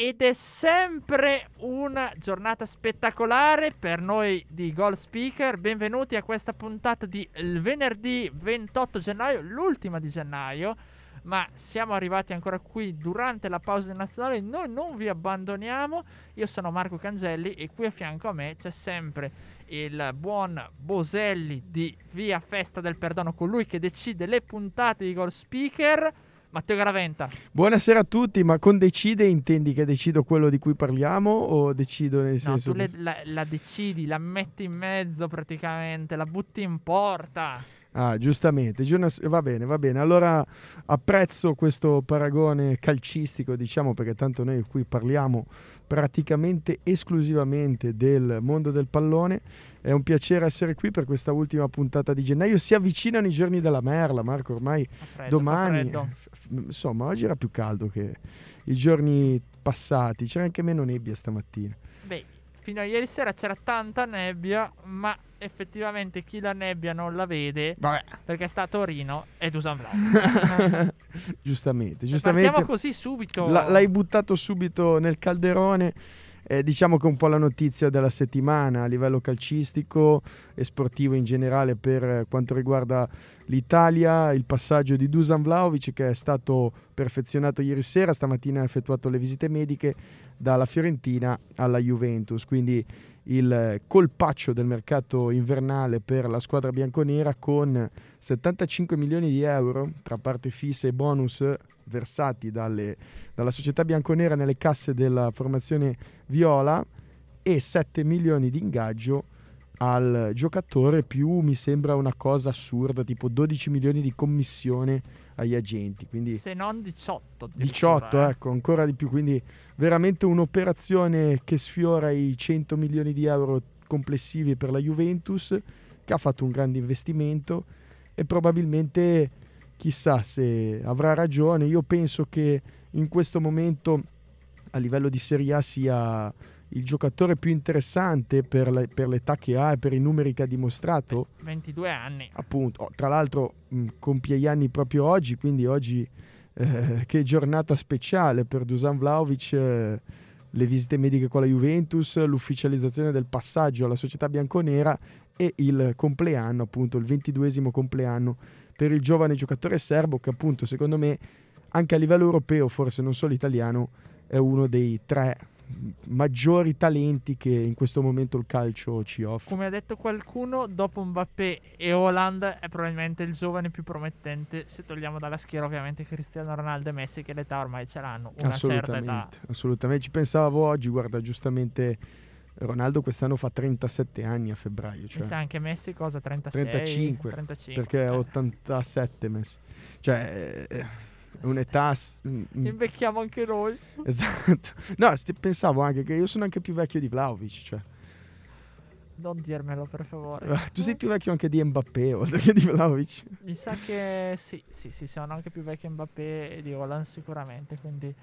Ed è sempre una giornata spettacolare per noi di Goal Speaker. Benvenuti a questa puntata di venerdì 28 gennaio, l'ultima di gennaio. Ma siamo arrivati ancora qui durante la pausa nazionale. Noi non vi abbandoniamo. Io sono Marco Cangelli e qui a fianco a me c'è sempre il buon Boselli di Via Festa del Perdono, colui che decide le puntate di Goal Speaker. Matteo Garaventa. Buonasera a tutti, ma con decide intendi che decido quello di cui parliamo o decido nel No, senso tu le- la, la decidi, la metti in mezzo praticamente, la butti in porta. Ah, giustamente, va bene, va bene. Allora apprezzo questo paragone calcistico, diciamo, perché tanto noi qui parliamo praticamente esclusivamente del mondo del pallone. È un piacere essere qui per questa ultima puntata di gennaio. Si avvicinano i giorni della merla, Marco, ormai freddo, domani, freddo. Insomma, oggi era più caldo che i giorni passati. C'era anche meno nebbia stamattina. Beh, fino a ieri sera c'era tanta nebbia, ma effettivamente chi la nebbia non la vede Vabbè. perché sta a Torino è Dusan Vlahovic. giustamente, giustamente. Partiamo così subito. La- l'hai buttato subito nel calderone. Eh, diciamo che è un po' la notizia della settimana a livello calcistico e sportivo in generale per eh, quanto riguarda l'Italia, il passaggio di Dusan Vlaovic che è stato perfezionato ieri sera, stamattina ha effettuato le visite mediche dalla Fiorentina alla Juventus, quindi il eh, colpaccio del mercato invernale per la squadra bianconera con 75 milioni di euro tra parte fisse e bonus versati dalle, dalla società bianconera nelle casse della formazione viola e 7 milioni di ingaggio al giocatore più mi sembra una cosa assurda tipo 12 milioni di commissione agli agenti quindi Se non 18. addirittura, 18 eh. ecco ancora di più quindi veramente un'operazione che sfiora i 100 milioni di euro complessivi per la Juventus che ha fatto un grande investimento e probabilmente chissà se avrà ragione. Io penso che in questo momento a livello di Serie A sia il giocatore più interessante per, la- per l'età che ha e per i numeri che ha dimostrato. 22 anni. appunto, oh, tra l'altro mh, compie gli anni proprio oggi, quindi oggi eh, che giornata speciale per Dusan Vlaovic, eh, le visite mediche con la Juventus, l'ufficializzazione del passaggio alla società bianconera e il compleanno, appunto il ventiduesimo compleanno per il giovane giocatore serbo che appunto secondo me anche a livello europeo, forse non solo italiano, è uno dei tre maggiori talenti che in questo momento il calcio ci offre. Come ha detto qualcuno, dopo Mbappé e Holland è probabilmente il giovane più promettente, se togliamo dalla schiera ovviamente Cristiano Ronaldo e Messi che l'età ormai ce l'hanno, una certa età. assolutamente, assolutamente. Ci pensavo oggi, guarda, giustamente Ronaldo quest'anno fa 37 anni a febbraio, Mi cioè, sa anche Messi cosa? 36? 35, 35. perché è eh. 87 Messi. Cioè, è un'età... mm, mm, Invecchiamo anche noi. esatto. No, pensavo anche che io sono anche più vecchio di Vlaovic, cioè. Non dirmelo per favore. Eh, Tu sei più vecchio anche di Mbappé, oltre che di Vlaovic. Mi sa che sì, sì, sì, sono anche più vecchio Mbappé e di Holland sicuramente, quindi...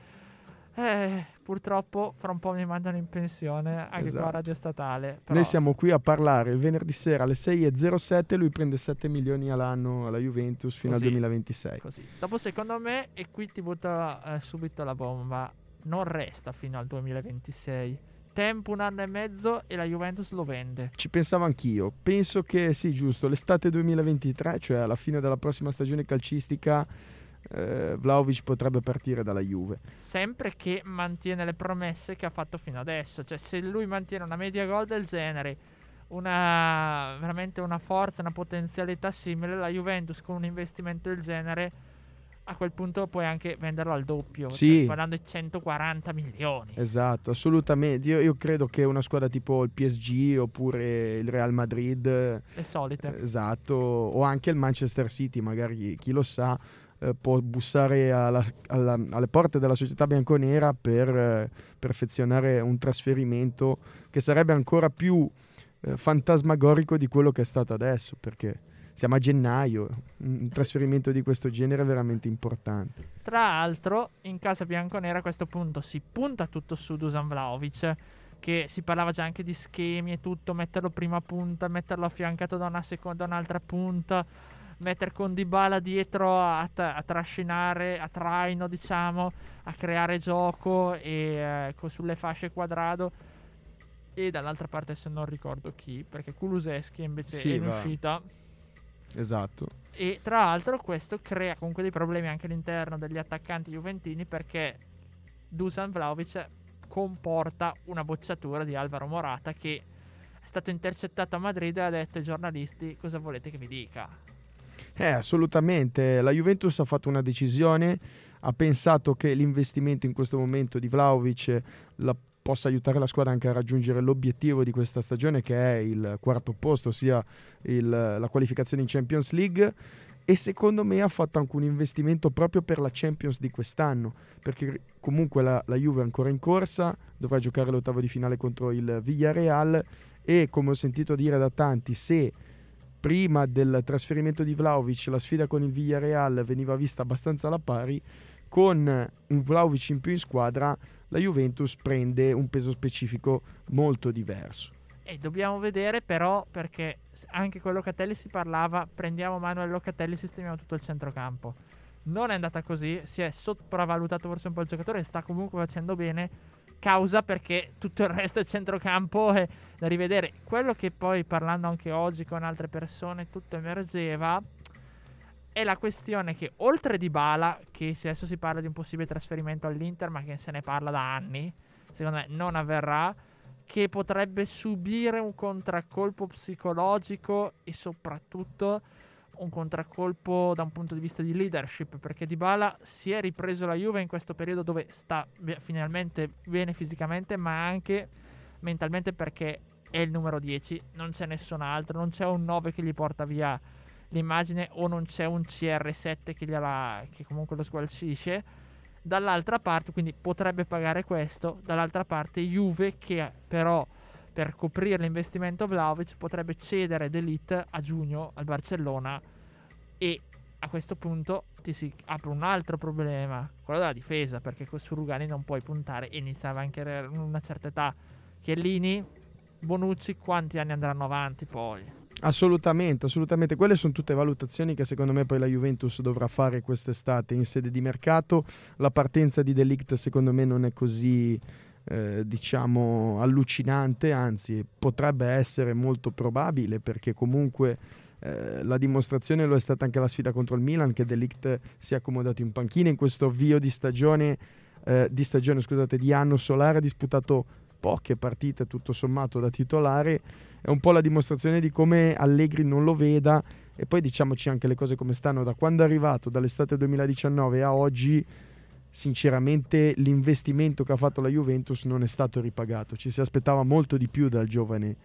Eh, purtroppo fra un po' mi mandano in pensione anche qua a Esatto. Radio Statale. Però Noi siamo qui a parlare il venerdì sera alle 6.07, lui prende 7 milioni all'anno alla Juventus fino Così. al 2026. così. Dopo secondo me, e qui ti butto eh, subito la bomba, non resta fino al 2026. Tempo un anno e mezzo e la Juventus lo vende. Ci pensavo anch'io. Penso che sì, giusto, l'estate 2023, cioè alla fine della prossima stagione calcistica, eh, Vlaovic potrebbe partire dalla Juve. Sempre che mantiene le promesse che ha fatto fino adesso. Cioè, se lui mantiene una media gol del genere, una veramente una forza, una potenzialità simile, la Juventus con un investimento del genere, a quel punto puoi anche venderlo al doppio. Sì. Cioè, parlando di 140 milioni. Esatto, assolutamente. Io, io credo che una squadra tipo il PSG oppure il Real Madrid, Le solite. esatto, o anche il Manchester City, magari chi lo sa, può bussare alla, alla, alle porte della società bianconera per eh, perfezionare un trasferimento che sarebbe ancora più eh, fantasmagorico di quello che è stato adesso, perché siamo a gennaio, un trasferimento di questo genere è veramente importante. Tra l'altro, in casa bianconera a questo punto si punta tutto su Dusan Vlaovic, che si parlava già anche di schemi e tutto, metterlo prima punta, metterlo affiancato da una seconda, un'altra punta, mettere con Dybala dietro a, a trascinare, a traino, diciamo, a creare gioco e eh, sulle fasce quadrado e dall'altra parte se non ricordo chi, perché Kuluseschi invece sì, è in va. uscita Esatto. E tra l'altro questo crea comunque dei problemi anche all'interno degli attaccanti juventini perché Dusan Vlaovic comporta una bocciatura di Alvaro Morata che è stato intercettato a Madrid e ha detto ai giornalisti cosa volete che vi dica. Eh, assolutamente. La Juventus ha fatto una decisione, ha pensato che l'investimento in questo momento di Vlaovic la possa aiutare la squadra anche a raggiungere l'obiettivo di questa stagione che è il quarto posto, ossia il, la qualificazione in Champions League e secondo me ha fatto anche un investimento proprio per la Champions di quest'anno perché comunque la, la Juve è ancora in corsa, dovrà giocare l'ottavo di finale contro il Villarreal e come ho sentito dire da tanti se prima del trasferimento di Vlaovic la sfida con il Villarreal veniva vista abbastanza alla pari con un Vlaovic in più in squadra la Juventus prende un peso specifico molto diverso. E dobbiamo vedere però perché anche con Locatelli si parlava, prendiamo Manuel Locatelli e sistemiamo tutto il centrocampo. Non è andata così, si è sopravvalutato forse un po' il giocatore, sta comunque facendo bene, causa perché tutto il resto del centrocampo è da rivedere. Quello che poi parlando anche oggi con altre persone tutto emergeva è la questione che oltre di Bala, che adesso si parla di un possibile trasferimento all'Inter, ma che se ne parla da anni, secondo me non avverrà, che potrebbe subire un contraccolpo psicologico e soprattutto un contraccolpo da un punto di vista di leadership, perché Di Bala si è ripreso la Juve in questo periodo dove sta finalmente bene fisicamente, ma anche mentalmente perché è il numero 10, non c'è nessun altro, non c'è un 9 che gli porta via l'immagine o non c'è un CR7 che, gliela, che comunque lo sgualcisce. Dall'altra parte, quindi potrebbe pagare questo. Dall'altra parte, Juve che però per coprire l'investimento Vlaovic potrebbe cedere D'Elite a giugno al Barcellona e a questo punto ti si apre un altro problema, quello della difesa, perché su Rugani non puoi puntare e iniziava anche una certa età. Chiellini, Bonucci, quanti anni andranno avanti poi? Assolutamente, assolutamente. Quelle sono tutte valutazioni che secondo me poi la Juventus dovrà fare quest'estate in sede di mercato. La partenza di Delict secondo me non è così, eh, diciamo, allucinante, anzi potrebbe essere molto probabile perché comunque eh, la dimostrazione lo è stata anche la sfida contro il Milan che Delict si è accomodato in panchina in questo avvio di stagione, eh, di stagione scusate, di anno solare, ha disputato poche partite tutto sommato da titolare. È un po' la dimostrazione di come Allegri non lo veda. E poi diciamoci anche le cose come stanno. Da quando è arrivato dall'estate 2019 a oggi sinceramente l'investimento che ha fatto la Juventus non è stato ripagato. Ci si aspettava molto di più dal giovane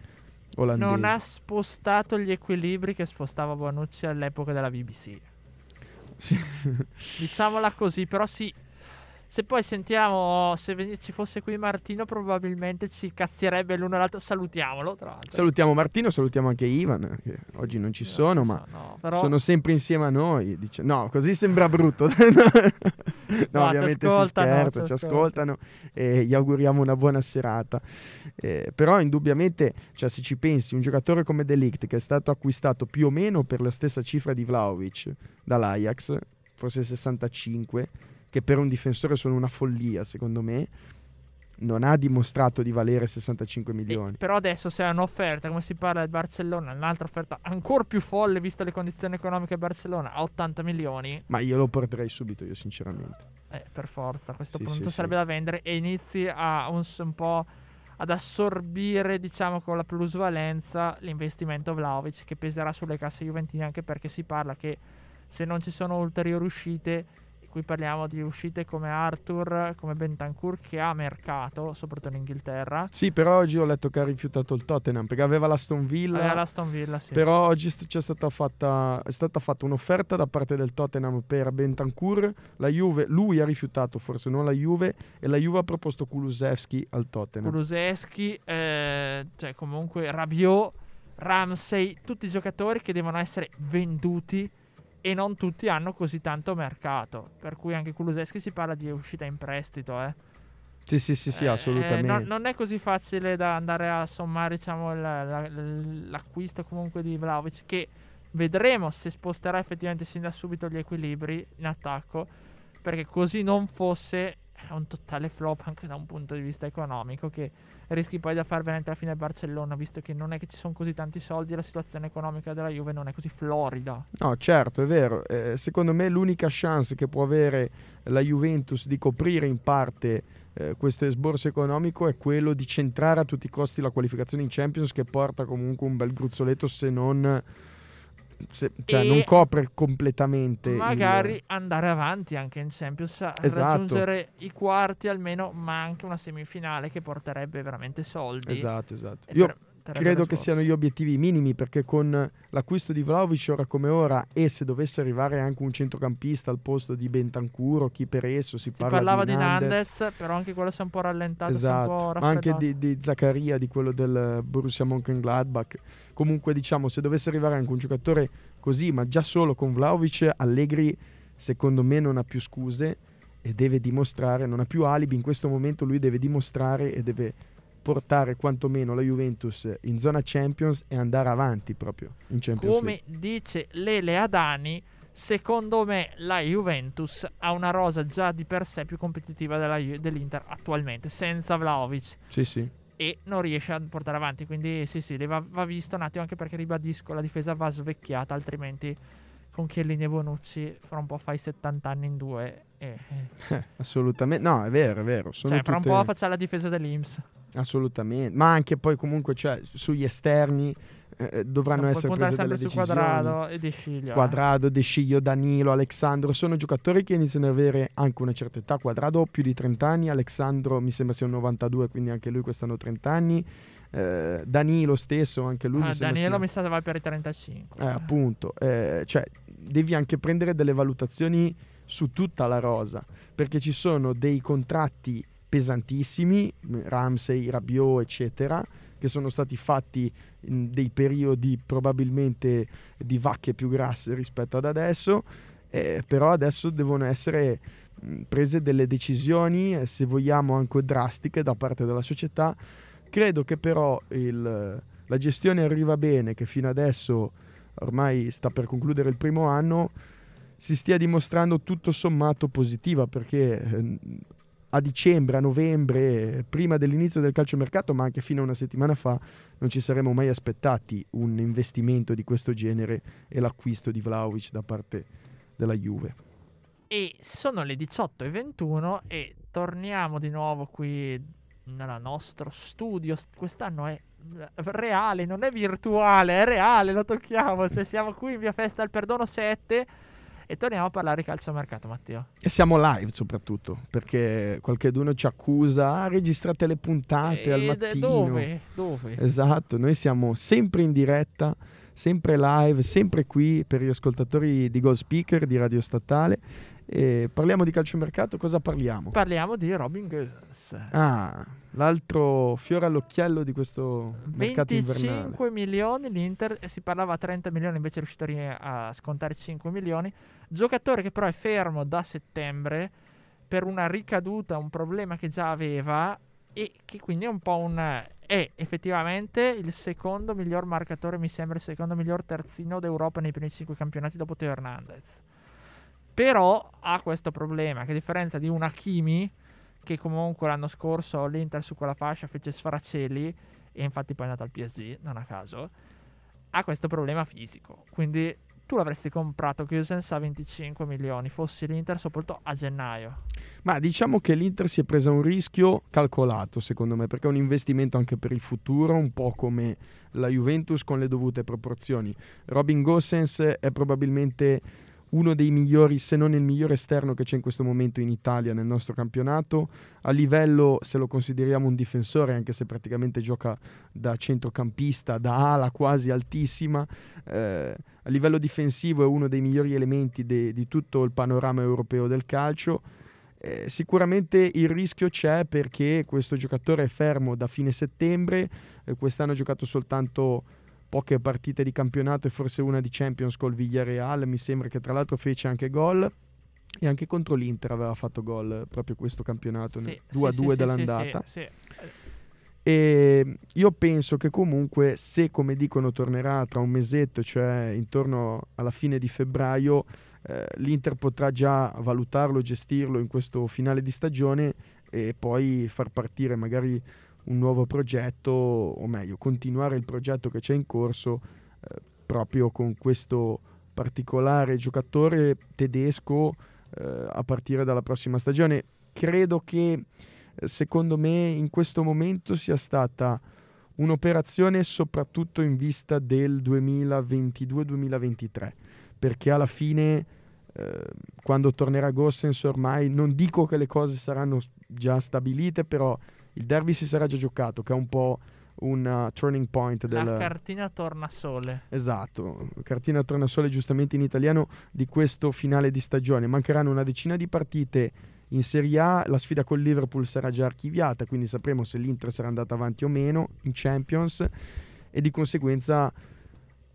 olandese. Non ha spostato gli equilibri che spostava Bonucci all'epoca della BBC sì. diciamola così però sì se poi sentiamo, se ci fosse qui Martino, probabilmente ci cazzierebbe l'uno l'altro. Salutiamolo, tra l'altro. Salutiamo Martino, salutiamo anche Ivan, che oggi non ci no, sono, ma sono, però... sono sempre insieme a noi. Dice... No, così sembra brutto. no, no, ovviamente si scherza, ci, ci ascoltano e gli auguriamo una buona serata. Eh, però indubbiamente, cioè, se ci pensi, un giocatore come Delict che è stato acquistato più o meno per la stessa cifra di Vlaovic dall'Ajax, forse 65 che per un difensore sono una follia, secondo me, non ha dimostrato di valere 65 milioni. E, però adesso se è un'offerta, come si parla del Barcellona, un'altra offerta ancora più folle, viste le condizioni economiche del Barcellona, a 80 milioni. Ma io lo porterei subito, io sinceramente. Eh, per forza, a questo sì, punto sì, sarebbe sì. da vendere e inizi a un, un po' ad assorbire, diciamo, con la plusvalenza l'investimento Vlaovic che peserà sulle casse juventine anche perché si parla che se non ci sono ulteriori uscite qui parliamo di uscite come Arthur, come Bentancur che ha mercato, soprattutto in Inghilterra. Sì, però oggi ho letto che ha rifiutato il Tottenham perché aveva l'Aston Villa. Aveva l'Aston Villa, sì. Però oggi c'è stata fatta, è stata fatta un'offerta da parte del Tottenham per Bentancur. La Juve, lui ha rifiutato, forse non la Juve, e la Juve ha proposto Kulusevski al Tottenham. Kulusevski, eh, cioè comunque Rabiot, Ramsey, tutti i giocatori che devono essere venduti e non tutti hanno così tanto mercato. Per cui anche Kuluseschi si parla di uscita in prestito, eh. Sì, sì, sì, sì, eh, assolutamente. No, non è così facile da andare a sommare, diciamo, la, la, l'acquisto comunque di Vlaovic, che vedremo se sposterà effettivamente sin da subito gli equilibri in attacco, perché così non fosse è un totale flop anche da un punto di vista economico che rischi poi da far veramente alla fine Barcellona visto che non è che ci sono così tanti soldi e la situazione economica della Juve non è così florida. No certo è vero. Eh, secondo me l'unica chance che può avere la Juventus di coprire in parte eh, questo esborso economico è quello di centrare a tutti i costi la qualificazione in Champions che porta comunque un bel gruzzoletto se non se, cioè, non copre completamente. Magari il... andare avanti anche in Champions, esatto. raggiungere i quarti almeno, ma anche una semifinale che porterebbe veramente soldi. Esatto, esatto. Io per credo che siano gli obiettivi minimi perché con l'acquisto di Vlaovic ora come ora e se dovesse arrivare anche un centrocampista al posto di Bentancuro, chi per esso si, si parla parlava di Nandez, Nandez, però anche quello si è un po' rallentato, esatto. ma anche di, di Zaccaria, di quello del Borussia Mönchengladbach. Comunque diciamo se dovesse arrivare anche un giocatore così, ma già solo con Vlaovic, Allegri secondo me non ha più scuse e deve dimostrare, non ha più alibi, in questo momento lui deve dimostrare e deve portare quantomeno la Juventus in zona Champions e andare avanti proprio in Champions Come League. dice Lele Adani, secondo me la Juventus ha una rosa già di per sé più competitiva della, dell'Inter attualmente, senza Vlaovic. Sì, sì. E non riesce a portare avanti, quindi sì, sì, va, va visto un attimo anche perché ribadisco, la difesa va svecchiata, altrimenti con Chiellini e Bonucci fra un po' fai 70 anni in due. E... Eh, assolutamente, no, è vero, è vero. Sono cioè, fra un po' faccia la difesa dell'Inps. Assolutamente, ma anche poi comunque cioè, sugli esterni eh, eh dovranno non essere prese delle decisioni. Quadrado e De Sciglio. Quadrado, De Sciglio, Danilo, Alexandro sono giocatori che iniziano ad avere anche una certa età. Quadrado più di 30 anni, Alexandro mi sembra sia un 92, quindi anche lui quest'anno 30 anni. Eh, Danilo stesso, anche lui. Ah, Danilo mi sa che va per i 35. Eh, appunto, eh, cioè devi anche prendere delle valutazioni su tutta la rosa, perché ci sono dei contratti pesantissimi, Ramsey, Rabiot, eccetera, che sono stati fatti in dei periodi probabilmente di vacche più grasse rispetto ad adesso, eh, però adesso devono essere prese delle decisioni, eh, se vogliamo anche drastiche da parte della società. Credo che però il, la gestione arriva bene, che fino adesso ormai sta per concludere il primo anno, si stia dimostrando tutto sommato positiva perché eh, a dicembre, a novembre, prima dell'inizio del calciomercato, ma anche fino a una settimana fa, non ci saremmo mai aspettati un investimento di questo genere e l'acquisto di Vlaovic da parte della Juve. E sono le 18.21 e torniamo di nuovo qui nel nostro studio. Quest'anno è reale, non è virtuale, è reale, lo tocchiamo. Cioè siamo qui in via Festa del Perdono 7 e torniamo a parlare di calciomercato, Matteo. E siamo live soprattutto, perché qualcuno ci accusa, ah, registrate le puntate e al mattino. Dove? Dove? Esatto, noi siamo sempre in diretta, sempre live, sempre qui per gli ascoltatori di Go Speaker, di Radio Statale. E parliamo di calciomercato, cosa parliamo? Parliamo di Robin Goes. Ah, l'altro fiore all'occhiello di questo mercato 25 invernale. 25 milioni, l'Inter si parlava a 30 milioni, invece è riuscito a scontare 5 milioni. Giocatore che però è fermo da settembre per una ricaduta, un problema che già aveva e che quindi è un po' un... è effettivamente il secondo miglior marcatore, mi sembra il secondo miglior terzino d'Europa nei primi 5 campionati dopo Teo Hernandez. Però ha questo problema che a differenza di un Hakimi che comunque l'anno scorso l'Inter su quella fascia fece sfaracelli e infatti poi è andato al PSG, non a caso, ha questo problema fisico. Quindi tu l'avresti comprato Gusens a 25 milioni, fossi l'Inter soprattutto a gennaio. Ma diciamo che l'Inter si è presa un rischio calcolato, secondo me, perché è un investimento anche per il futuro, un po' come la Juventus con le dovute proporzioni. Robin Gosens è probabilmente uno dei migliori, se non il migliore esterno che c'è in questo momento in Italia nel nostro campionato. A livello, se lo consideriamo un difensore, anche se praticamente gioca da centrocampista, da ala quasi altissima, eh, a livello difensivo è uno dei migliori elementi de- di tutto il panorama europeo del calcio. Eh, sicuramente il rischio c'è perché questo giocatore è fermo da fine settembre, eh, quest'anno ha giocato soltanto poche partite di campionato e forse una di Champions col Villarreal, mi sembra che tra l'altro fece anche gol e anche contro l'Inter aveva fatto gol proprio questo campionato, Sì, 2 a sì, 2 sì, dall'andata. sì. E io penso che comunque se come dicono tornerà tra un mesetto, cioè intorno alla fine di febbraio, eh, l'Inter potrà già valutarlo, gestirlo in questo finale di stagione e poi far partire magari un nuovo progetto, o meglio, continuare il progetto che c'è in corso eh, proprio con questo particolare giocatore tedesco eh, a partire dalla prossima stagione. Credo che eh, secondo me in questo momento sia stata un'operazione soprattutto in vista del 2022-2023 perché alla fine eh, quando tornerà Gossens ormai non dico che le cose saranno già stabilite però il derby si sarà già giocato che è un po' un uh, turning point del, La cartina torna sole. Esatto, cartina tornasole giustamente in italiano di questo finale di stagione. Mancheranno una decina di partite in Serie A, la sfida con Liverpool sarà già archiviata, quindi sapremo se l'Inter sarà andata avanti o meno in Champions e di conseguenza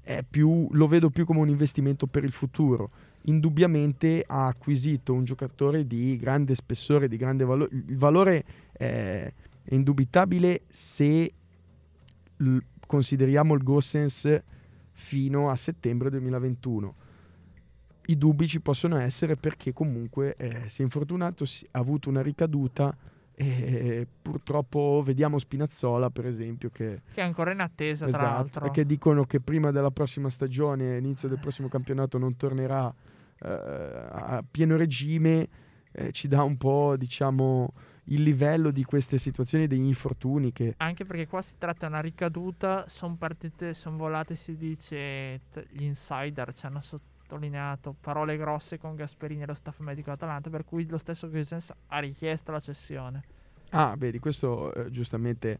è più, lo vedo più come un investimento per il futuro. Indubbiamente ha acquisito un giocatore di grande spessore, di grande valore. Il valore è, è indubitabile se l- consideriamo il Gossens fino a settembre 2021. I dubbi ci possono essere perché comunque eh, si è infortunato, si- ha avuto una ricaduta e purtroppo vediamo Spinazzola per esempio che, Che è ancora in attesa, tra esatto, l'altro. perché dicono che prima della prossima stagione, inizio del prossimo campionato non tornerà eh, a pieno regime, eh, ci dà un po' diciamo il livello di queste situazioni degli infortuni che Anche perché qua si tratta di una ricaduta, sono partite, sono volate, si dice, t- gli insider ci hanno sottolineato parole grosse con Gasperini e lo staff medico Atalanta, per cui lo stesso Gosens ha richiesto la cessione. Ah, beh, di questo eh, giustamente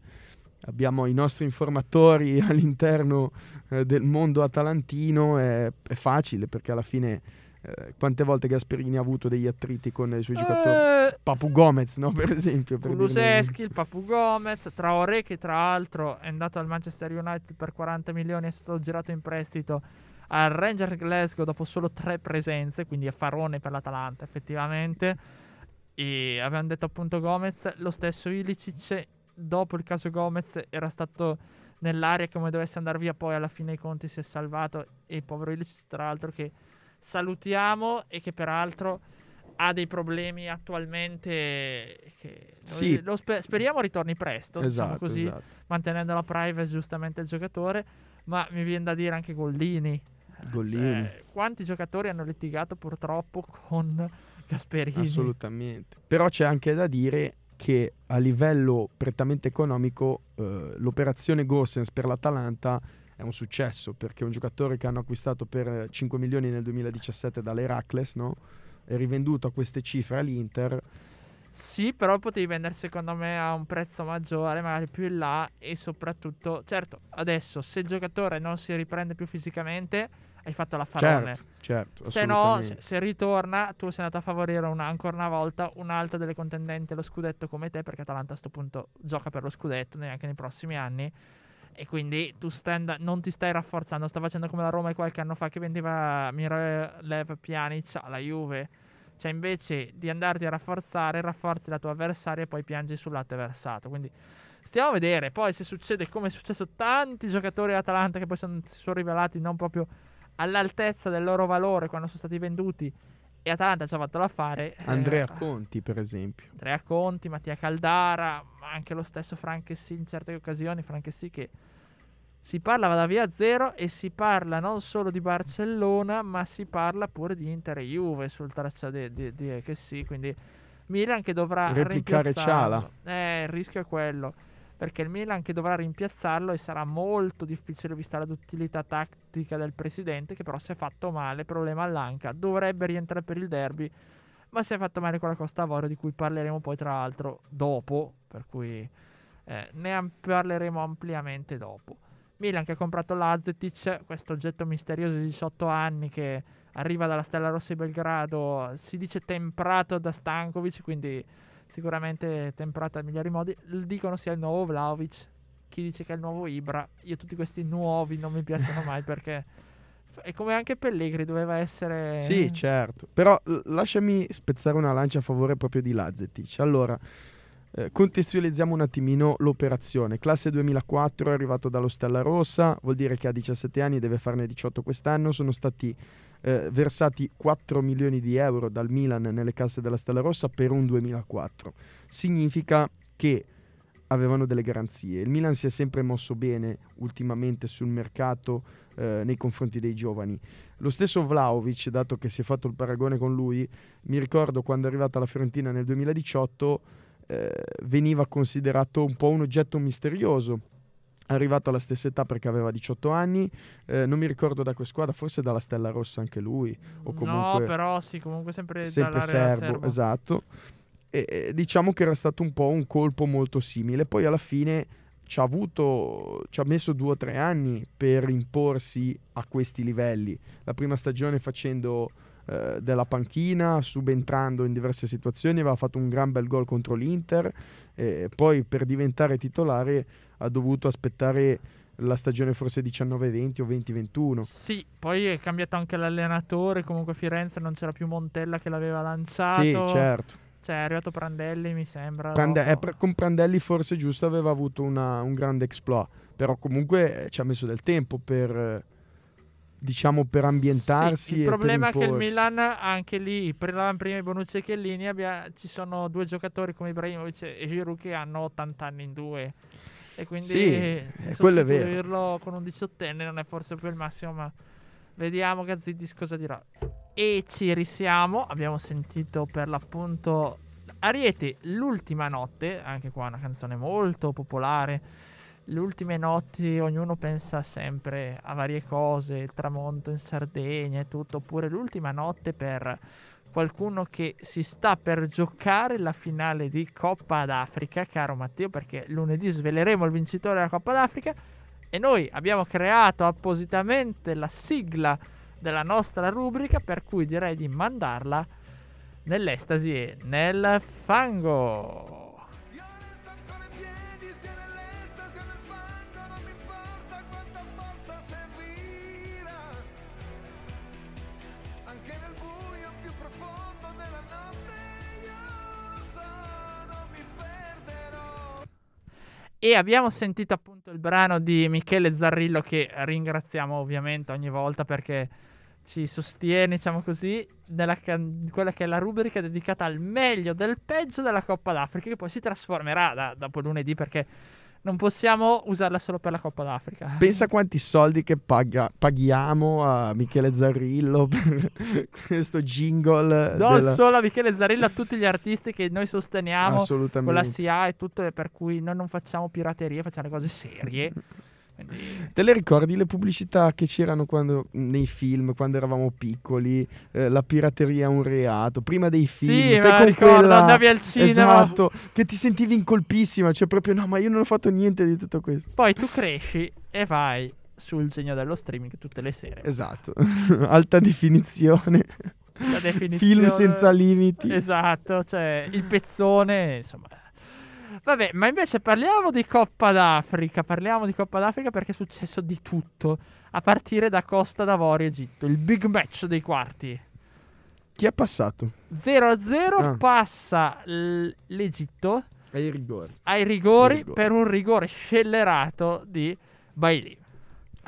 abbiamo i nostri informatori all'interno eh, del mondo atalantino, è, è facile perché alla fine eh, quante volte Gasperini ha avuto degli attriti con i suoi giocatori? Eh, Papu Gomez, no? Per esempio. Per. Kuluseschi, il Papu Gomez, Traoré che tra l'altro è andato al Manchester United per 40 milioni, è stato girato in prestito al Ranger Glasgow dopo solo tre presenze, quindi affarone per l'Atalanta effettivamente. E avevano detto appunto Gomez, lo stesso Ilicic dopo il caso Gomez era stato nell'area come dovesse andare via, poi alla fine i conti si è salvato e povero Ilicic tra l'altro che salutiamo e che peraltro ha dei problemi attualmente che Sì. noi- lo spe- speriamo ritorni presto, diciamo Esatto, così, esatto. mantenendo la privacy giustamente il giocatore, ma mi viene da dire anche Gollini. Gollini. Cioè, quanti giocatori hanno litigato purtroppo con Gasperini? Assolutamente. Però c'è anche da dire che a livello prettamente economico eh, l'operazione Gossens per l'Atalanta è un successo perché è un giocatore che hanno acquistato per eh, 5 milioni nel 2017 dall'Heracles, no? È rivenduto a queste cifre all'Inter. Sì, però potevi vendere secondo me a un prezzo maggiore, magari più in là e soprattutto, certo, adesso se il giocatore non si riprende più fisicamente, hai fatto la farone. Certo, certo. Se no, se, se ritorna, tu sei andato a favorire una- ancora una volta un'altra delle contendenti allo scudetto come te, perché Atalanta a questo punto gioca per lo scudetto neanche nei prossimi anni. E quindi tu stai and- non ti stai rafforzando, sta facendo come la Roma qualche anno fa che vendeva Mirolev Pjanic alla Juve. Cioè invece di andarti a rafforzare, rafforzi la tua avversaria e poi piangi sul latte versato. Quindi stiamo a vedere. Poi se succede come è successo tanti giocatori dell'Atalanta che poi son- si sono rivelati non proprio all'altezza del loro valore quando sono stati venduti e Atalanta ci ha fatto l'affare. eh, Andrea Conti, per esempio. Andrea Conti, Mattia Caldara, ma anche lo stesso Franchessi in certe occasioni, Franchessi che si parla da via zero e si parla non solo di Barcellona, ma si parla pure di Inter e Juve sul traccia di, di, di che sì, quindi Milan che dovrà Replicare rimpiazzarlo. Eh, il rischio è quello. Perché il Milan che dovrà rimpiazzarlo e sarà molto difficile vista la duttilità tattica del presidente che però si è fatto male, problema all'anca, dovrebbe rientrare per il derby, ma si è fatto male con la Costa Avorio di cui parleremo poi tra l'altro dopo, per cui eh, ne am- parleremo ampiamente dopo. Milan che ha comprato l'Azetic, questo oggetto misterioso di 18 anni che arriva dalla Stella Rossa di Belgrado, si dice temprato da Stankovic, quindi sicuramente temprato ai migliori modi. Dicono sia il nuovo Vlaovic, chi dice che è il nuovo Ibra. Io tutti questi nuovi non mi piacciono mai perché è come anche Pellegri doveva essere... Sì, certo. Però lasciami spezzare una lancia a favore proprio di Lazetic. Allora, eh, contestualizziamo un attimino l'operazione. Classe 2004 è arrivato dallo Stella Rossa, vuol dire che ha 17 anni, deve farne 18 quest'anno. Sono stati eh, versati 4 milioni di euro dal Milan nelle casse della Stella Rossa per un 2004. Significa che avevano delle garanzie. Il Milan si è sempre mosso bene ultimamente sul mercato eh, nei confronti dei giovani. Lo stesso Vlaovic, dato che si è fatto il paragone con lui, mi ricordo quando è arrivata alla Fiorentina nel 2018, eh, veniva considerato un po' un oggetto misterioso. Arrivato alla stessa età perché aveva 18 anni, eh, non mi ricordo da che squadra, forse dalla Stella Rossa anche lui. O comunque no, però sì, comunque sempre, sempre serbo, serbo. esatto. E, e diciamo che era stato un po' un colpo molto simile. Poi alla fine ci ha avuto, ci ha messo due o tre anni per imporsi a questi livelli. La prima stagione facendo eh, della panchina, subentrando in diverse situazioni, aveva fatto un gran bel gol contro l'Inter. E poi per diventare titolare ha dovuto aspettare la stagione forse 19-20 o 20-21. Sì, poi è cambiato anche l'allenatore, comunque a Firenze non c'era più Montella che l'aveva lanciato. Sì, certo. Cioè è arrivato Prandelli, mi sembra. Prande- eh, pre- con Prandelli forse giusto aveva avuto una- un grande exploit, però comunque eh, ci ha messo del tempo per, eh, diciamo, per ambientarsi. Sì, il e problema è che il. Milan, anche lì, prima di Bonucci e Chiellini, abbia- ci sono due giocatori come Ibrahimovic e Giroud che hanno 80 anni in due. E quindi Sì, eh, quello è vero. sostituirlo con un diciottenne non è forse più il massimo, ma vediamo Gazzidis cosa dirà. E ci risiamo, abbiamo sentito per l'appunto Ariete, l'ultima notte, anche qua una canzone molto popolare. Le ultime notti ognuno pensa sempre a varie cose, il tramonto in Sardegna e tutto, oppure l'ultima notte per qualcuno che si sta per giocare la finale di Coppa d'Africa, caro Matteo, perché lunedì sveleremo il vincitore della Coppa d'Africa e noi abbiamo creato appositamente la sigla della nostra rubrica, per cui direi di mandarla nell'estasi e nel fango. E abbiamo sentito appunto il brano di Michele Zarrillo che ringraziamo ovviamente ogni volta perché ci sostiene, diciamo così, nella can- quella che è la rubrica dedicata al meglio del peggio della Coppa d'Africa che poi si trasformerà da- dopo lunedì perché non possiamo usarla solo per la Coppa d'Africa. Pensa quanti soldi che paga- paghiamo a Michele Zarrillo per questo jingle. Non della- solo a Michele Zarrillo, a tutti gli artisti che noi sosteniamo con la. SIA e tutto, per cui noi non facciamo piraterie, facciamo le cose serie. Quindi Te le ricordi le pubblicità che c'erano quando, nei film, quando eravamo piccoli? Eh, la pirateria è un reato. Prima dei film, Sì, sai ricordo, quella- andavi al cinema. Esatto, che ti sentivi incolpissima. Cioè, proprio no, ma io non ho fatto niente di tutto questo. Poi tu cresci e vai sul genio dello streaming tutte le sere. Esatto, alta definizione. La definizione- Film senza limiti. Esatto, cioè il pezzone, insomma. Vabbè, ma invece parliamo di Coppa d'Africa, parliamo di Coppa d'Africa perché è successo di tutto, a partire da Costa d'Avorio Egitto, il big match dei quarti. Chi è passato? 0-0 Ah. passa l- l'Egitto Ai rigori. ai rigori Rigori. per un rigore scellerato di Bailey.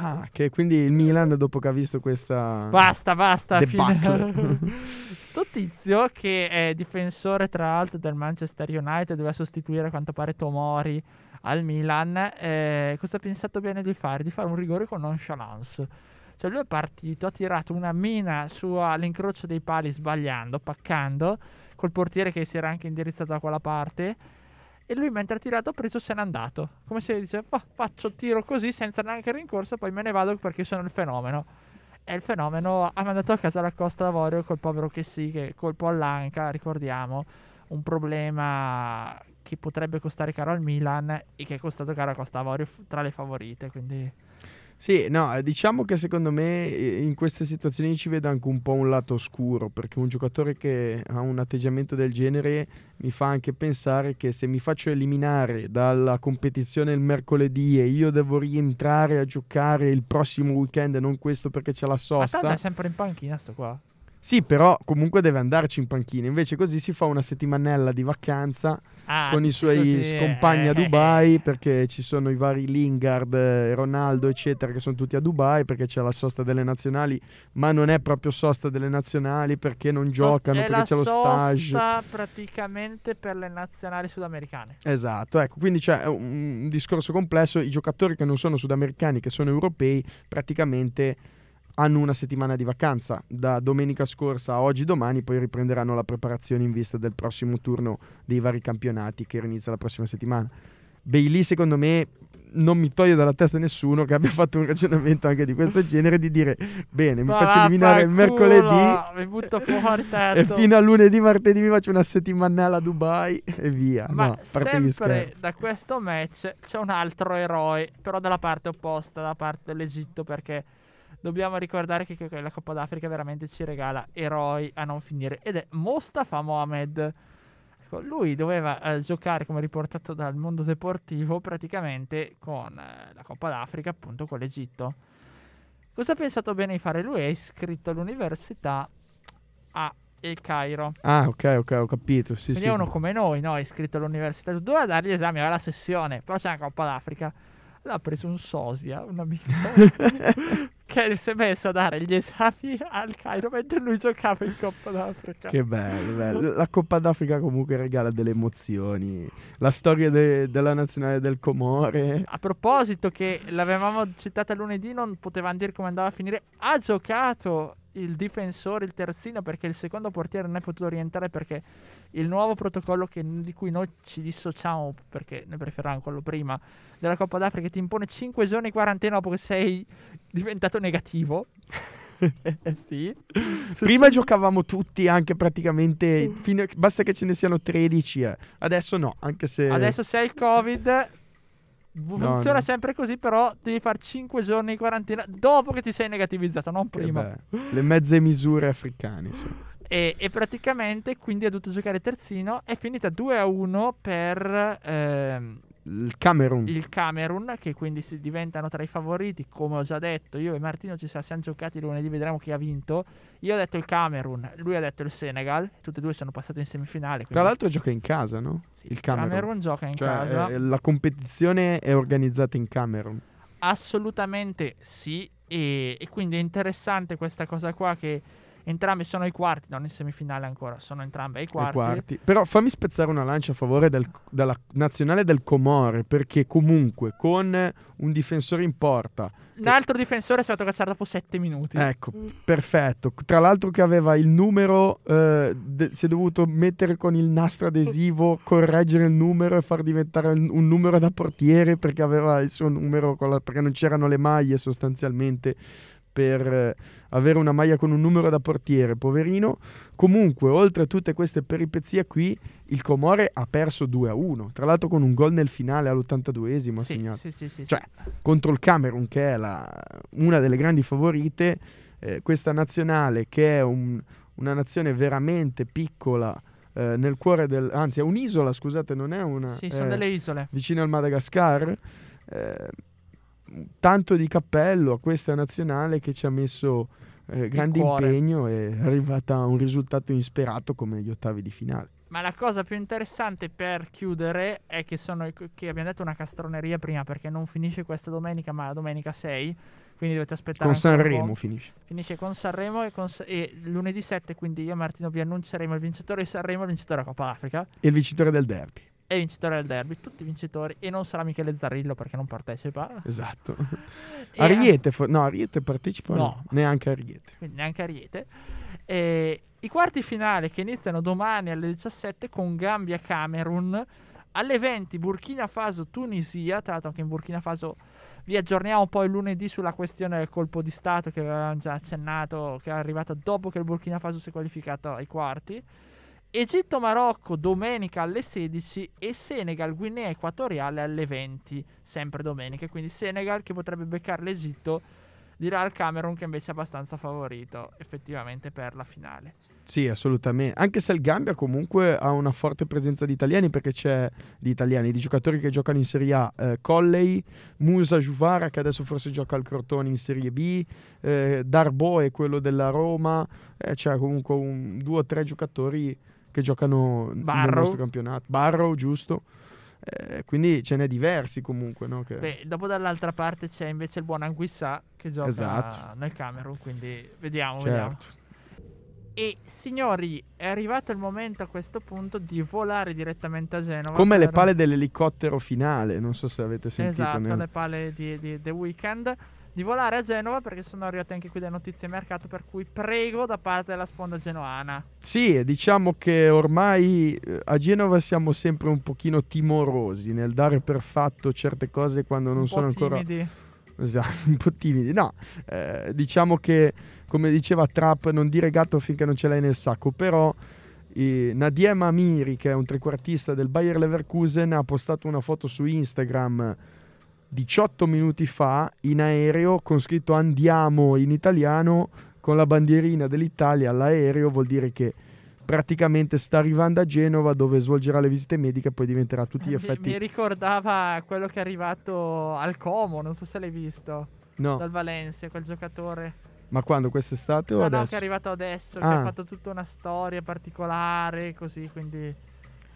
Ah, che quindi il Milan, dopo che ha visto questa. Basta, basta. Fine- Sto tizio che è difensore tra l'altro del Manchester United doveva sostituire a quanto pare Tomori al Milan. eh, cosa ha pensato bene di fare? Di fare un rigore con nonchalance. Cioè lui è partito, ha tirato una mina su all'incrocio dei pali sbagliando, paccando, col portiere che si era anche indirizzato da quella parte. e lui mentre ha tirato ha preso se n'è andato. Come se dice, "Va, faccio tiro così senza neanche rincorsa, poi me ne vado perché sono il fenomeno. E il fenomeno ha mandato a casa la Costa d'Avorio col povero che sì, che colpo all'anca, ricordiamo, un problema che potrebbe costare caro al Milan e che è costato caro a Costa d'Avorio tra le favorite, quindi... Sì, no, eh, diciamo che secondo me in queste situazioni ci vedo anche un po' un lato oscuro, perché un giocatore che ha un atteggiamento del genere mi fa anche pensare che se mi faccio eliminare dalla competizione il mercoledì e io devo rientrare a giocare il prossimo weekend e non questo perché c'è la Ma sosta. tanto è sempre in panchina sto qua. Sì, però comunque deve andarci in panchina, invece così si fa una settimanella di vacanza Ah, con i suoi così, compagni a eh, Dubai perché ci sono i vari Lingard, eh, Ronaldo eccetera che sono tutti a Dubai perché c'è la sosta delle nazionali ma non è proprio sosta delle nazionali perché non Sost- giocano è perché c'è lo stage. sosta praticamente per le nazionali sudamericane. esatto ecco quindi c'è un, un discorso complesso. I giocatori che non sono sudamericani che sono europei praticamente hanno una settimana di vacanza. Da domenica scorsa a oggi domani poi riprenderanno la preparazione in vista del prossimo turno dei vari campionati che inizia la prossima settimana. Bailey secondo me non mi toglie dalla testa nessuno che abbia fatto un ragionamento anche di questo genere di dire bene mi faccio eliminare il mercoledì Mi butto fuori e tetto. fino a lunedì martedì mi faccio una settimanella a Dubai e via. Ma no, sempre da questo match c'è un altro eroe, però dalla parte opposta, dalla parte dell'Egitto, perché dobbiamo ricordare che che la Coppa d'Africa veramente ci regala eroi a non finire. Ed è Mostafa Mohamed. Ecco, lui doveva eh, giocare, come riportato dal mondo deportivo, praticamente con eh, la Coppa d'Africa, appunto con l'Egitto. Cosa ha pensato bene di fare? Lui è iscritto all'università a El Cairo. ah ok ok ho capito sì Quindi sì uno come noi, no? Iscritto all'università, doveva dare gli esami, aveva la sessione, però c'è la Coppa d'Africa. L'ha preso un sosia, un amico, che si è messo a dare gli esami al Cairo mentre lui giocava in Coppa d'Africa. Che bello, bello. La Coppa d'Africa comunque regala delle emozioni. La storia de- della nazionale del Comore. A proposito, che l'avevamo citata lunedì, non potevamo dire come andava a finire. Ha giocato il difensore, il terzino, perché il secondo portiere non è potuto rientrare perché il nuovo protocollo che- di cui noi ci dissociamo, perché noi preferivamo quello prima, della Coppa d'Africa, ti impone 5 giorni di quarantena dopo che sei diventato negativo. sì. Prima giocavamo tutti anche praticamente. fino- basta che ce ne siano 13. eh. Adesso no, anche se. Adesso se hai il Covid funziona no. sempre così, però devi fare 5 giorni di quarantena dopo che ti sei negativizzato, non prima. Le mezze misure africane. insomma. E, e praticamente quindi ha dovuto giocare terzino. È finita 2 a 1 per ehm, Il Camerun. il Camerun, che quindi si diventano tra i favoriti. Come ho già detto, io e Martino ci siamo giocati lunedì, vedremo chi ha vinto. Io ho detto il Camerun, lui ha detto il Senegal. Tutti e due sono passati in semifinale. Tra quindi l'altro gioca in casa, no? sì, il Camerun. gioca in Cioè, casa. eh, la competizione è organizzata in Camerun. Assolutamente sì. E, e quindi è interessante questa cosa qua che entrambi sono ai quarti, non in semifinale ancora, sono entrambi ai quarti. quarti. Però fammi spezzare una lancia a favore del- della nazionale del Comore, perché comunque con un difensore in porta, Un altro difensore è stato cacciato dopo 7 minuti. ecco, perfetto. Tra l'altro che aveva il numero, eh, de- si è dovuto mettere con il nastro adesivo, correggere il numero e far diventare un, un numero da portiere perché aveva il suo numero, con la- perché non c'erano le maglie sostanzialmente per eh, avere una maglia con un numero da portiere, poverino. Comunque, oltre a tutte queste peripezie qui, il Comore ha perso 2 a 1. Tra l'altro con un gol nel finale all'82esimo ha sì, segnato sì, sì, sì, Cioè, sì. contro il Camerun, che è la- una delle grandi favorite. eh, questa nazionale, che è un- una nazione veramente piccola, eh, nel cuore del... anzi, è un'isola, scusate, non è una... Sì, sono eh, delle isole. vicino al Madagascar. eh, tanto di cappello a questa nazionale che ci ha messo eh, grande impegno e è arrivata a un risultato insperato come gli ottavi di finale. Ma la cosa più interessante per chiudere è che sono che abbiamo detto una castroneria prima perché non finisce questa domenica, ma la domenica 6. Quindi dovete aspettare Con Sanremo finisce. Finisce con Sanremo e, con e lunedì 7. Quindi io e Martino vi annunceremo il vincitore di Sanremo e il vincitore della Coppa d'Africa E il vincitore del derby. E il vincitore del derby. Tutti vincitori. E non sarà Michele Zarrillo perché non partecipa. Esatto. E- Ariete, fo- no, Ariete partecipa no. No. neanche Ariete. quindi neanche Ariete. E I quarti finali che iniziano domani alle 17 con Gambia Camerun. Alle 20 Burkina Faso Tunisia, tra l'altro anche in Burkina Faso vi aggiorniamo poi lunedì sulla questione del colpo di Stato che avevamo già accennato, che è arrivata dopo che il Burkina Faso si è qualificato ai quarti. Egitto-Marocco domenica alle 16 e Senegal-Guinea Equatoriale alle 20, sempre domenica. Quindi Senegal che potrebbe beccare l'Egitto dirà al Camerun che invece è abbastanza favorito effettivamente per la finale. Sì, assolutamente. Anche se il Gambia comunque ha una forte presenza di italiani perché c'è di italiani, di giocatori che giocano in Serie A, eh, Colley, Musa Juvara che adesso forse gioca al Crotone in Serie B, eh, Darbo è quello della Roma, eh, c'è comunque un, due o tre giocatori che giocano nel Barrow. nostro campionato. Barrow, giusto. Eh, quindi ce n'è diversi comunque, no? Che- Beh, dopo dall'altra parte c'è invece il buon Anguissa che gioca Esatto. nel Camerun, quindi vediamo, vediamo. certo. E signori, è arrivato il momento a questo punto di volare direttamente a Genova. Come le per- pale dell'elicottero finale, non so se avete sentito. Esatto, nel- le pale di, di The Weeknd. Di volare a Genova perché sono arrivate anche qui delle notizie mercato. Per cui prego da parte della sponda genoana. Sì, diciamo che ormai eh, a Genova siamo sempre un pochino timorosi nel dare per fatto certe cose quando non un sono po' ancora timidi. esatto, un po' timidi. No, eh, diciamo che come diceva Trapp, non dire gatto finché non ce l'hai nel sacco, però eh, Nadiem Amiri, che è un trequartista del Bayer Leverkusen, ha postato una foto su Instagram 18 minuti fa in aereo con scritto andiamo in italiano con la bandierina dell'Italia all'aereo, vuol dire che praticamente sta arrivando a Genova dove svolgerà le visite mediche e poi diventerà a tutti gli effetti... Mi, ricordava quello che è arrivato al Como, non so se l'hai visto. No, Dal Valencia, quel giocatore. ma quando? Quest'estate o No, no, adesso? che è arrivato adesso, che Ah. ha fatto tutta una storia particolare, così, quindi...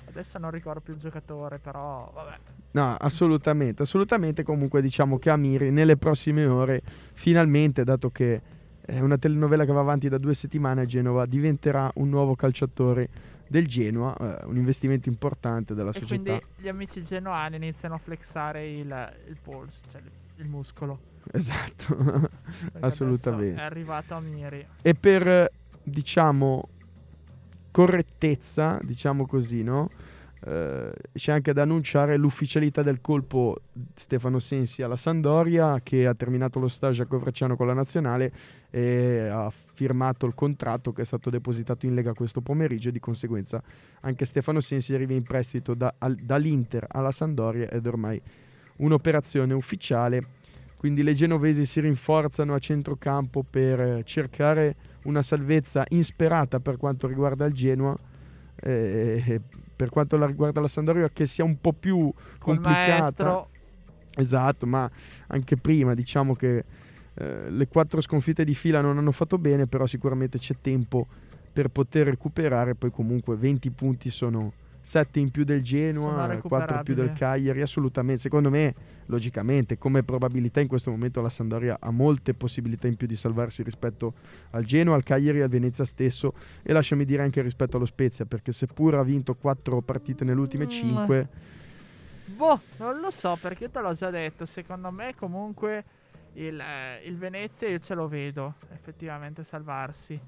Adesso non ricordo più il giocatore, però vabbè. No, assolutamente, assolutamente. Comunque diciamo che Amiri nelle prossime ore, finalmente, dato che è una telenovela che va avanti da due settimane a Genova, diventerà un nuovo calciatore del Genoa, eh, un investimento importante della E società. quindi gli amici genoani iniziano a flexare il, il polso, cioè il, il muscolo. Esatto, assolutamente. È arrivato a Miri. E per, eh, diciamo, correttezza, diciamo così, no? Eh, c'è anche da annunciare l'ufficialità del colpo Stefano Sensi alla Sandoria che ha terminato lo stage a Covracciano con la nazionale e ha firmato il contratto che è stato depositato in Lega questo pomeriggio e di conseguenza anche Stefano Sensi arriva in prestito da- al- dall'Inter alla Sandoria ed ormai un'operazione ufficiale quindi le genovesi si rinforzano a centrocampo per eh, cercare una salvezza insperata per quanto riguarda il Genoa eh, per quanto la riguarda la Sandoria che sia un po' più Col complicata maestro. esatto ma anche prima diciamo che eh, le quattro sconfitte di fila non hanno fatto bene però sicuramente c'è tempo per poter recuperare poi comunque 20 punti sono 7 in più del Genoa, Sono 4 in più del. Cagliari, assolutamente. Secondo me, logicamente, come probabilità in questo momento la Sandoria ha molte possibilità in più di salvarsi rispetto al Genoa, al Cagliari e al Venezia stesso e lasciami dire anche rispetto allo Spezia, perché seppur ha vinto 4 partite nelle ultime Mm. 5, Boh, non lo so perché te l'ho già detto. Secondo me, comunque, il, eh, il Venezia io ce lo vedo effettivamente salvarsi.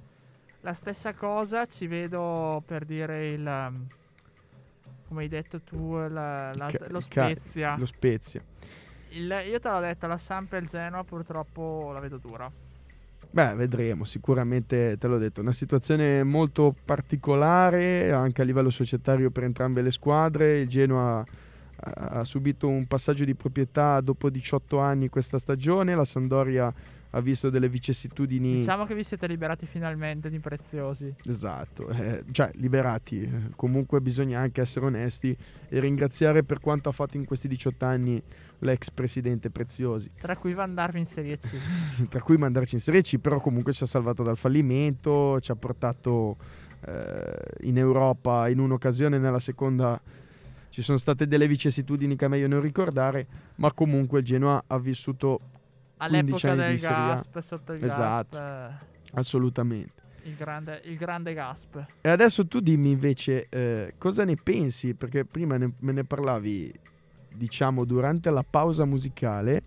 La stessa cosa ci vedo per dire il. um, come hai detto tu, la- la- Ca- lo Ca- Spezia. lo Spezia. Il- io te l'ho detto, la Samp e il Genoa purtroppo la vedo dura. Beh, vedremo, sicuramente te l'ho detto, una situazione molto particolare anche a livello societario per entrambe le squadre. Il Genoa ha, ha subito un passaggio di proprietà dopo 18 anni questa stagione, la Sandoria ha visto delle vicissitudini Diciamo che vi siete liberati finalmente di preziosi. Esatto, eh, cioè liberati. eh, Comunque bisogna anche essere onesti e ringraziare per quanto ha fatto in questi 18 anni l'ex presidente Preziosi. Tra cui Van Darvi in Serie C. tra cui mandarci in Serie C, però comunque ci ha salvato dal fallimento, ci ha portato eh, in Europa in un'occasione, nella seconda ci sono state delle vicissitudini che è meglio non ricordare, ma comunque il Genoa ha vissuto 15 All'epoca del. Gasp, sotto il Esatto. Gasp, assolutamente. il, grande, il grande Gasp. E adesso tu dimmi invece eh, cosa ne pensi, perché prima ne- me ne parlavi, diciamo, durante la pausa musicale,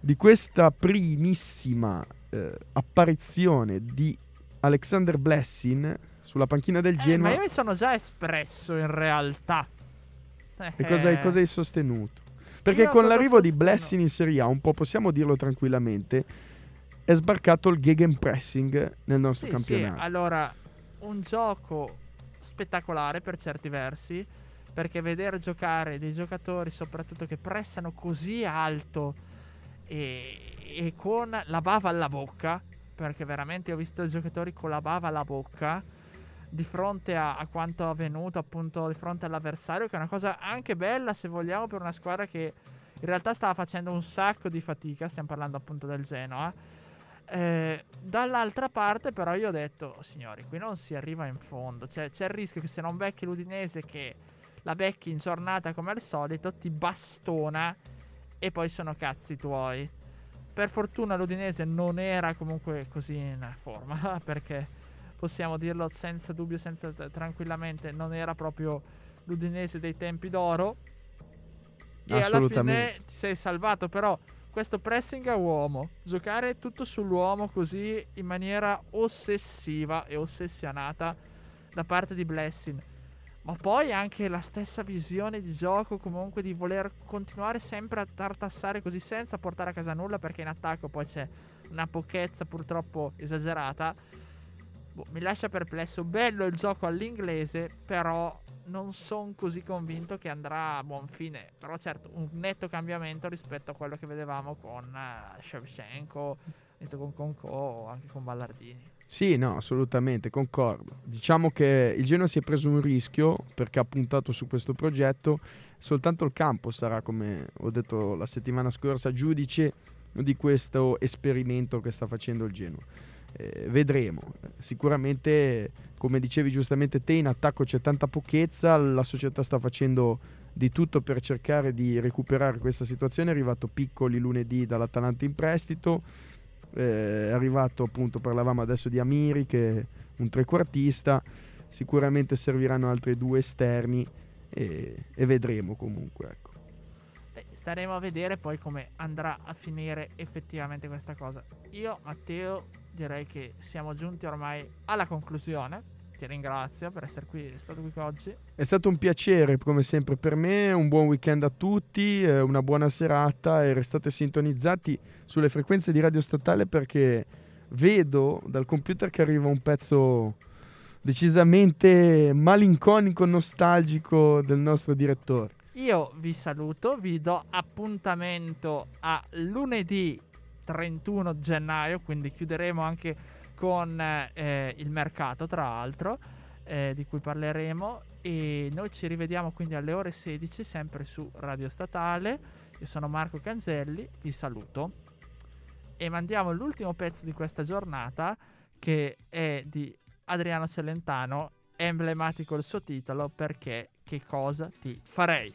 di questa primissima eh, apparizione di Alexander Blessing sulla panchina del Eh, ma io mi sono già espresso in realtà. E cosa hai, Eh, cosa hai sostenuto? Perché con l'arrivo di sostengo? Blessing in Serie A, un po' possiamo dirlo tranquillamente, è sbarcato il gegenpressing nel nostro sì, campionato. Sì, allora, un gioco spettacolare per certi versi, perché vedere giocare dei giocatori soprattutto che pressano così alto e, e con la bava alla bocca, perché veramente ho visto giocatori con la bava alla bocca di fronte a, a quanto avvenuto appunto di fronte all'avversario, che è una cosa anche bella se vogliamo per una squadra che in realtà stava facendo un sacco di fatica, stiamo parlando appunto del Genoa. Eh, dall'altra parte, però, io ho detto, signori, qui non si arriva in fondo. Cioè, c'è il rischio che se non becchi l'Udinese, che la becchi in giornata come al solito, ti bastona e poi sono cazzi tuoi. Per fortuna l'Udinese non era comunque così in forma, perché possiamo dirlo senza dubbio, senza tranquillamente, non era proprio l'Udinese dei tempi d'oro. E alla fine ti sei salvato, però questo pressing a uomo, giocare tutto sull'uomo così in maniera ossessiva e ossessionata da parte di Blessing. Ma poi anche la stessa visione di gioco, comunque di voler continuare sempre a tartassare così senza portare a casa nulla, perché in attacco poi c'è una pochezza purtroppo esagerata. Boh, mi lascia perplesso. Bello il gioco all'inglese, però non sono così convinto che andrà a buon fine. Però certo, un netto cambiamento rispetto a quello che vedevamo con uh, Shevchenko, con Conco o anche con Ballardini. Sì, no, assolutamente, concordo. Diciamo che il Genoa si è preso un rischio perché ha puntato su questo progetto. Soltanto il campo sarà, come ho detto la settimana scorsa, giudice di questo esperimento che sta facendo il Genoa. Eh, vedremo. Sicuramente, come dicevi giustamente te, in attacco c'è tanta pochezza, la società sta facendo di tutto per cercare di recuperare questa situazione. È arrivato Piccoli lunedì dall'Atalanta in prestito, eh, è arrivato appunto, parlavamo adesso di Amiri che è un trequartista, sicuramente serviranno altri due esterni e, e vedremo comunque. Ecco. Beh, staremo a vedere poi come andrà a finire effettivamente questa cosa. Io, Matteo, direi che siamo giunti ormai alla conclusione. Ti ringrazio per essere qui, stato qui oggi. È stato un piacere come sempre per me, un buon weekend a tutti, eh, una buona serata e restate sintonizzati sulle frequenze di Radio Statale perché vedo dal computer che arriva un pezzo decisamente malinconico, nostalgico del nostro direttore. Io vi saluto, vi do appuntamento a lunedì 31 gennaio, quindi chiuderemo anche con eh, il mercato, tra l'altro, eh, di cui parleremo. E noi ci rivediamo quindi alle ore 16, sempre su Radio Statale. Io sono Marco Cangelli, vi saluto. E mandiamo l'ultimo pezzo di questa giornata, che è di Adriano Celentano, emblematico il suo titolo, perché che cosa ti farei?